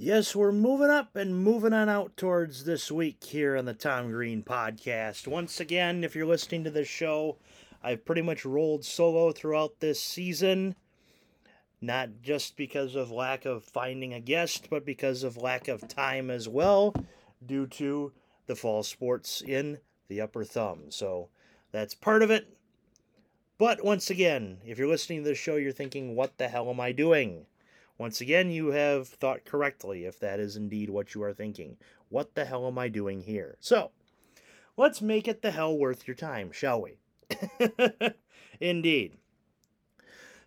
Yes, we're moving up and moving on out towards this week here on the Tom Green podcast. Once again, if you're listening to this show, I've pretty much rolled solo throughout this season. Not just because of lack of finding a guest, but because of lack of time as well, due to the fall sports in the upper thumb. So that's part of it. But once again, if you're listening to this show, you're thinking, what the hell am I doing? Once again, you have thought correctly if that is indeed what you are thinking. What the hell am I doing here? So, let's make it the hell worth your time, shall we? indeed.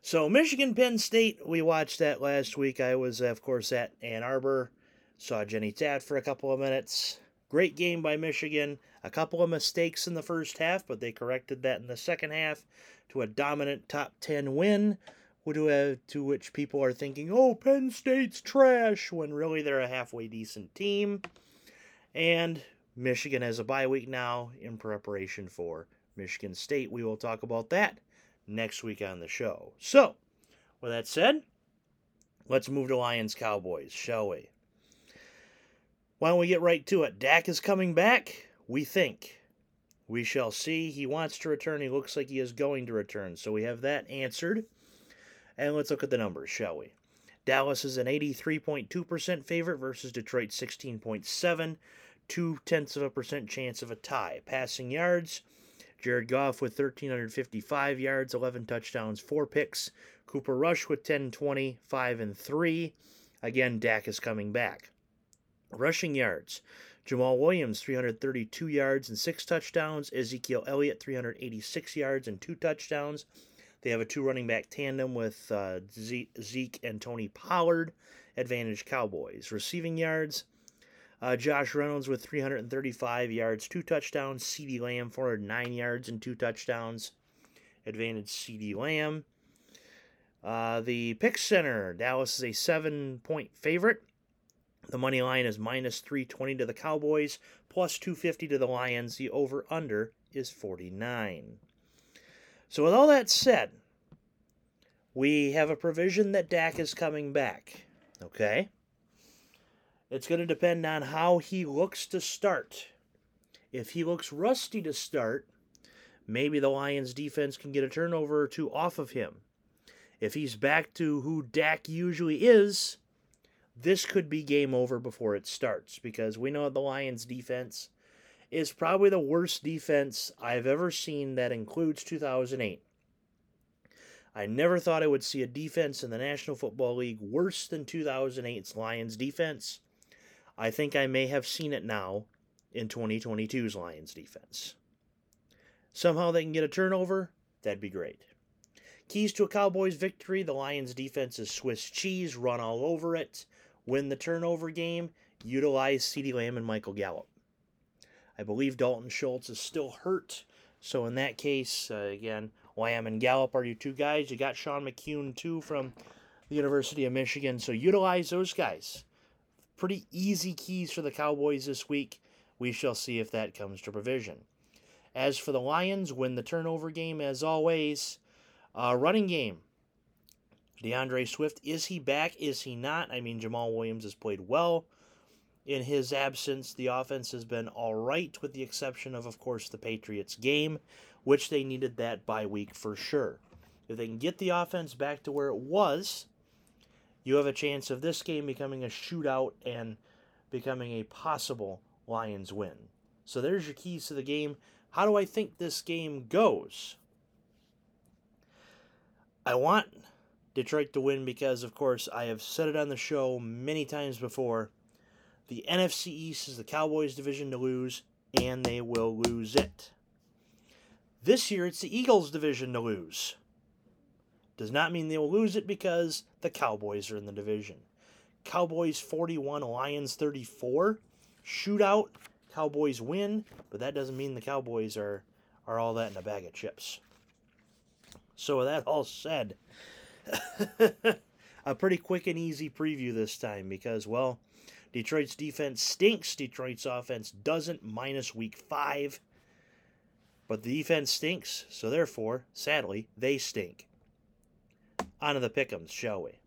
So, Michigan Penn State, we watched that last week. I was, of course, at Ann Arbor. Saw Jenny Tat for a couple of minutes. Great game by Michigan. A couple of mistakes in the first half, but they corrected that in the second half to a dominant top 10 win to, uh, to which people are thinking, oh, Penn State's trash, when really they're a halfway decent team. And Michigan has a bye week now in preparation for Michigan State. We will talk about that next week on the show. So, with that said, let's move to Lions Cowboys, shall we? Why don't we get right to it? Dak is coming back, we think. We shall see. He wants to return. He looks like he is going to return. So we have that answered. And let's look at the numbers, shall we? Dallas is an 83.2% favorite versus Detroit 16.7, two tenths of a percent chance of a tie. Passing yards, Jared Goff with 1,355 yards, 11 touchdowns, 4 picks. Cooper Rush with 10, 20, 5, and 3. Again, Dak is coming back. Rushing yards, Jamaal Williams, 332 yards and 6 touchdowns. Ezekiel Elliott, 386 yards and 2 touchdowns. They have a two running back tandem with uh, Zeke and Tony Pollard. Advantage Cowboys. Receiving yards, uh, Josh Reynolds with 335 yards, two touchdowns. CeeDee Lamb, 409 yards and two touchdowns. Advantage CeeDee Lamb. Uh, the pick center, Dallas is a seven point favorite. The money line is minus 320 to the Cowboys, plus 250 to the Lions. The over under is 49. So, with all that said, we have a provision that Dak is coming back. Okay? It's going to depend on how he looks to start. If he looks rusty to start, maybe the Lions defense can get a turnover or two off of him. If he's back to who Dak usually is, this could be game over before it starts because we know the Lions defense is probably the worst defense I've ever seen that includes 2008. I never thought I would see a defense in the National Football League worse than 2008's Lions defense. I think I may have seen it now in 2022's Lions defense. Somehow they can get a turnover, that'd be great. Keys to a Cowboys victory the Lions defense is Swiss cheese, run all over it, win the turnover game, utilize CeeDee Lamb and Michael Gallup. I believe Dalton Schultz is still hurt. So in that case, uh, again, Lamb and Gallup are your two guys. You got Sean McKeon too from the University of Michigan. So utilize those guys. Pretty easy keys for the Cowboys this week. We shall see if that comes to provision. As for the Lions, win the turnover game as always. Uh, running game. D'Andre Swift, is he back? Is he not? I mean, Jamaal Williams has played well in his absence, the offense has been all right, with the exception of, of course, the Patriots game, which they needed that bye week for sure. If they can get the offense back to where it was, you have a chance of this game becoming a shootout and becoming a possible Lions win. So there's your keys to the game. How do I think this game goes? I want Detroit to win because, of course, I have said it on the show many times before the NFC East is the Cowboys division to lose, and they will lose it. This year, it's the Eagles division to lose. Does not mean they will lose it because the Cowboys are in the division. Cowboys 41, Lions 34. Shootout, Cowboys win, but that doesn't mean the Cowboys are, are all that in a bag of chips. So, with that all said, a pretty quick and easy preview this time because, well, Detroit's defense stinks. Detroit's offense doesn't, minus week five. But the defense stinks, so therefore, sadly, they stink. On to the pick'ems, shall we?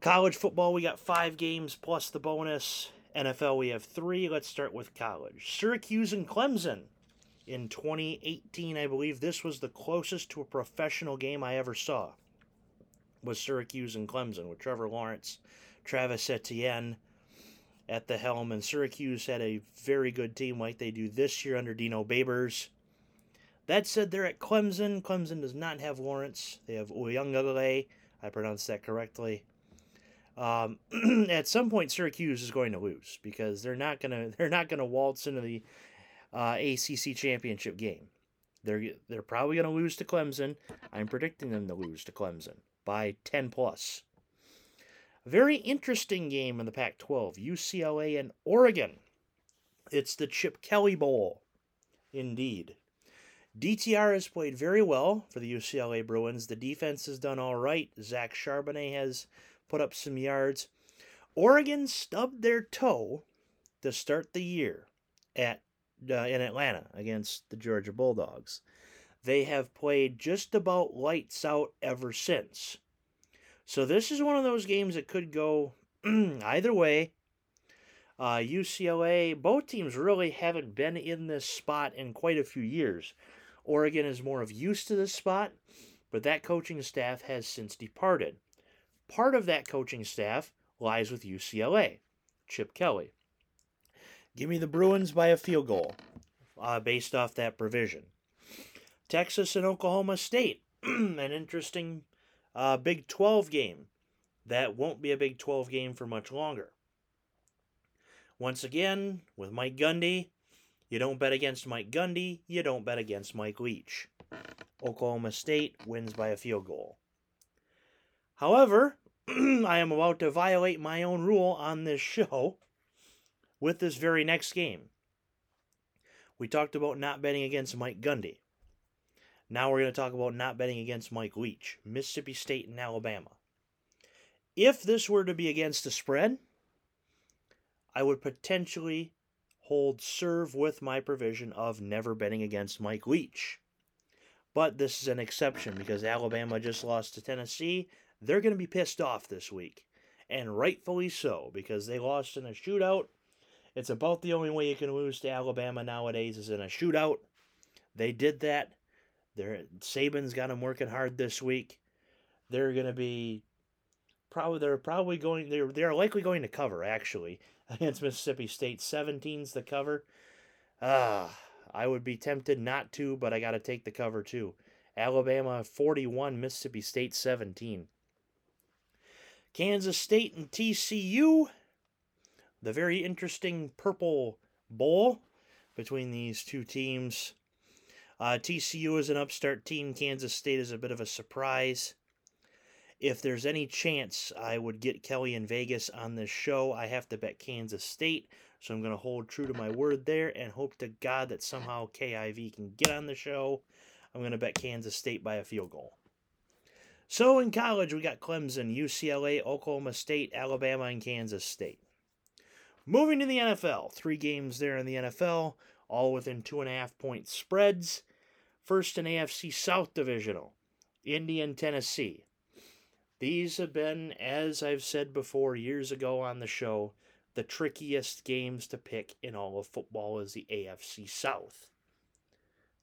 College football, we got five games plus the bonus. NFL, we have three. Let's start with college. Syracuse and Clemson. In 2018, I believe this was the closest to a professional game I ever saw. Was Syracuse and Clemson with Trevor Lawrence, Travis Etienne at the helm, and Syracuse had a very good team like they do this year under Dino Babers. That said, they're at Clemson. Clemson does not have Lawrence. They have Uiagalelei. I pronounced that correctly. Um, at some point, Syracuse is going to lose because they're not gonna they're not gonna waltz into the uh, ACC championship game. They're they're probably gonna lose to Clemson. I'm predicting them to lose to Clemson by ten plus. Very interesting game in the Pac 12 UCLA and Oregon. It's the Chip Kelly Bowl. Indeed. DTR has played very well for the UCLA Bruins. The defense has done all right. Zach Charbonnet has put up some yards. Oregon stubbed their toe to start the year at uh, in Atlanta against the Georgia Bulldogs. They have played just about lights out ever since. So this is one of those games that could go either way. Uh, UCLA, both teams really haven't been in this spot in quite a few years. Oregon is more of used to this spot, but that coaching staff has since departed. Part of that coaching staff lies with UCLA, Chip Kelly. Give me the Bruins by a field goal uh, based off that provision. Texas and Oklahoma State, an interesting uh, Big 12 game. That won't be a Big 12 game for much longer. Once again, with Mike Gundy, you don't bet against Mike Gundy, you don't bet against Mike Leach. Oklahoma State wins by a field goal. However, I am about to violate my own rule on this show with this very next game. We talked about not betting against Mike Gundy. Now we're going to talk about not betting against Mike Leach, Mississippi State and Alabama. If this were to be against the spread, I would potentially hold serve with my provision of never betting against Mike Leach. But this is an exception because Alabama just lost to Tennessee. They're going to be pissed off this week. And rightfully so because they lost in a shootout. It's about the only way you can lose to Alabama nowadays is in a shootout. They did that. They're, Saban's got them working hard this week. They're going to be probably they're probably going they're they're likely going to cover actually against Mississippi State. 17's the cover. Ah, I would be tempted not to, but I got to take the cover too. Alabama 41, Mississippi State 17. Kansas State and TCU. The very interesting Purple Bowl between these two teams. Uh, TCU is an upstart team. Kansas State is a bit of a surprise. If there's any chance I would get Kelly in Vegas on this show, I have to bet Kansas State. So I'm going to hold true to my word there and hope to God that somehow KIV can get on the show. I'm going to bet Kansas State by a field goal. So in college, we got Clemson, UCLA, Oklahoma State, Alabama, and Kansas State. Moving to the NFL, three games there in the NFL all within two and a half point spreads. First in AFC South Divisional, Indy and Tennessee. These have been, as I've said before years ago on the show, the trickiest games to pick in all of football is the AFC South.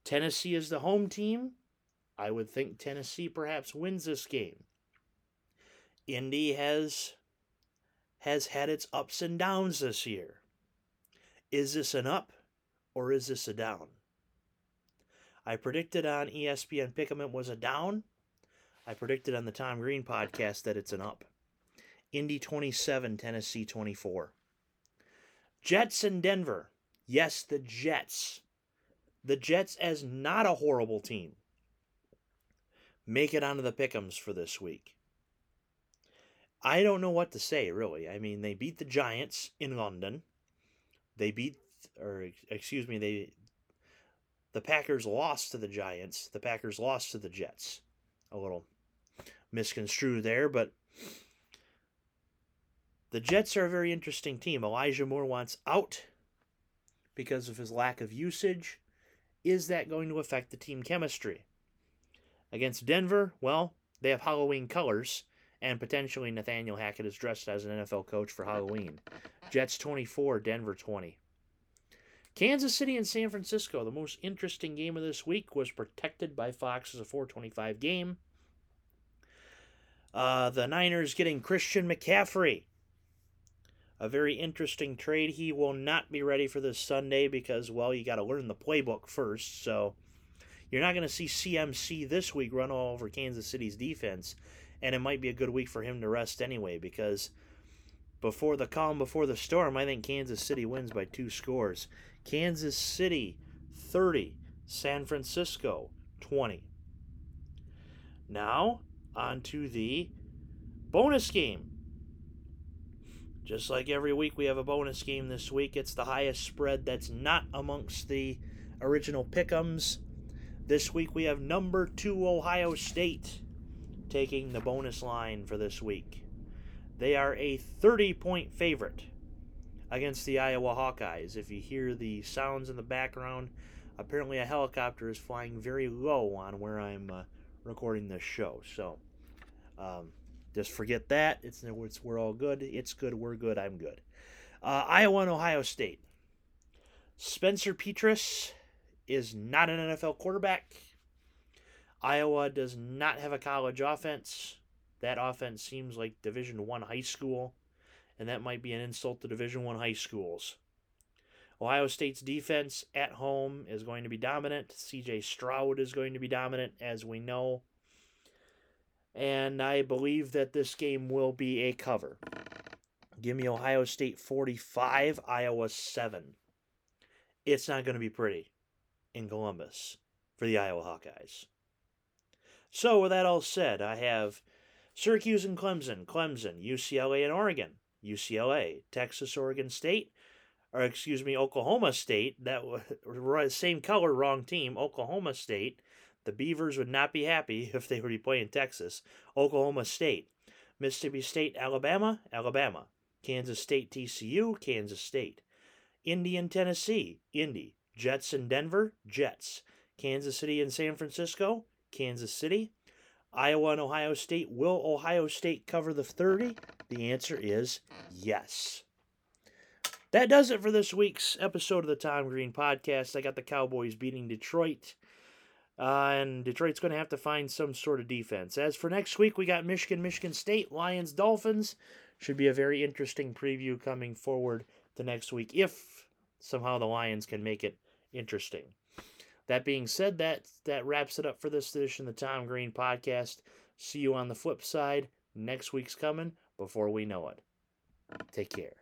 Tennessee is the home team. I would think Tennessee perhaps wins this game. Indy has has had its ups and downs this year. Is this an up? or is this a down? I predicted on ESPN Pick'em it was a down. I predicted on the Tom Green podcast that it's an up. Indy 27, Tennessee 24. Jets and Denver. Yes, the Jets. The Jets as not a horrible team. Make it onto the pickums for this week. I don't know what to say, really. I mean, they beat the Giants in London. They beat or excuse me, they the Packers lost to the Giants. The Packers lost to the Jets. A little misconstrued there, but the Jets are a very interesting team. Elijah Moore wants out because of his lack of usage. Is that going to affect the team chemistry? Against Denver, well, they have Halloween colors, and potentially Nathaniel Hackett is dressed as an NFL coach for Halloween. Jets 24, Denver 20. Kansas City and San Francisco, the most interesting game of this week, was protected by Fox as a 425 game. Uh, the Niners getting Christian McCaffrey. A very interesting trade. He will not be ready for this Sunday because, well, you got to learn the playbook first. So you're not going to see CMC this week run all over Kansas City's defense. And it might be a good week for him to rest anyway because before the calm, before the storm, I think Kansas City wins by two scores. Kansas City 30, San Francisco 20. Now, on to the bonus game. Just like every week, we have a bonus game this week. It's the highest spread that's not amongst the original pick'ems. This week, we have number two Ohio State taking the bonus line for this week. They are a 30 point favorite against the Iowa Hawkeyes. If you hear the sounds in the background, apparently a helicopter is flying very low on where I'm uh, recording this show. So um, just forget that. It's, it's we're all good. It's good. We're good. I'm good. Uh, Iowa and Ohio State. Spencer Petras is not an NFL quarterback. Iowa does not have a college offense. That offense seems like Division One high school and that might be an insult to Division One high schools. Ohio State's defense at home is going to be dominant. CJ Stroud is going to be dominant, as we know. And I believe that this game will be a cover. Give me Ohio State 45, Iowa 7. It's not going to be pretty in Columbus for the Iowa Hawkeyes. So, with that all said, I have Syracuse and Clemson, Clemson, UCLA and Oregon, UCLA, Texas, Oregon State, or excuse me, Oklahoma State. That was same color, wrong team. Oklahoma State. The Beavers would not be happy if they were to play in Texas. Oklahoma State, Mississippi State, Alabama, Alabama, Kansas State, TCU, Kansas State, Indian, Tennessee, Indy, Jets in Denver, Jets, Kansas City and San Francisco, Kansas City, Iowa and Ohio State. Will Ohio State cover the 30? The answer is yes. That does it for this week's episode of the Tom Green Podcast. I got the Cowboys beating Detroit. Uh, and Detroit's going to have to find some sort of defense. As for next week, we got Michigan, Michigan State, Lions, Dolphins. Should be a very interesting preview coming forward to next week if somehow the Lions can make it interesting. That being said, that that wraps it up for this edition of the Tom Green Podcast. See you on the flip side. Next week's coming before we know it. Take care.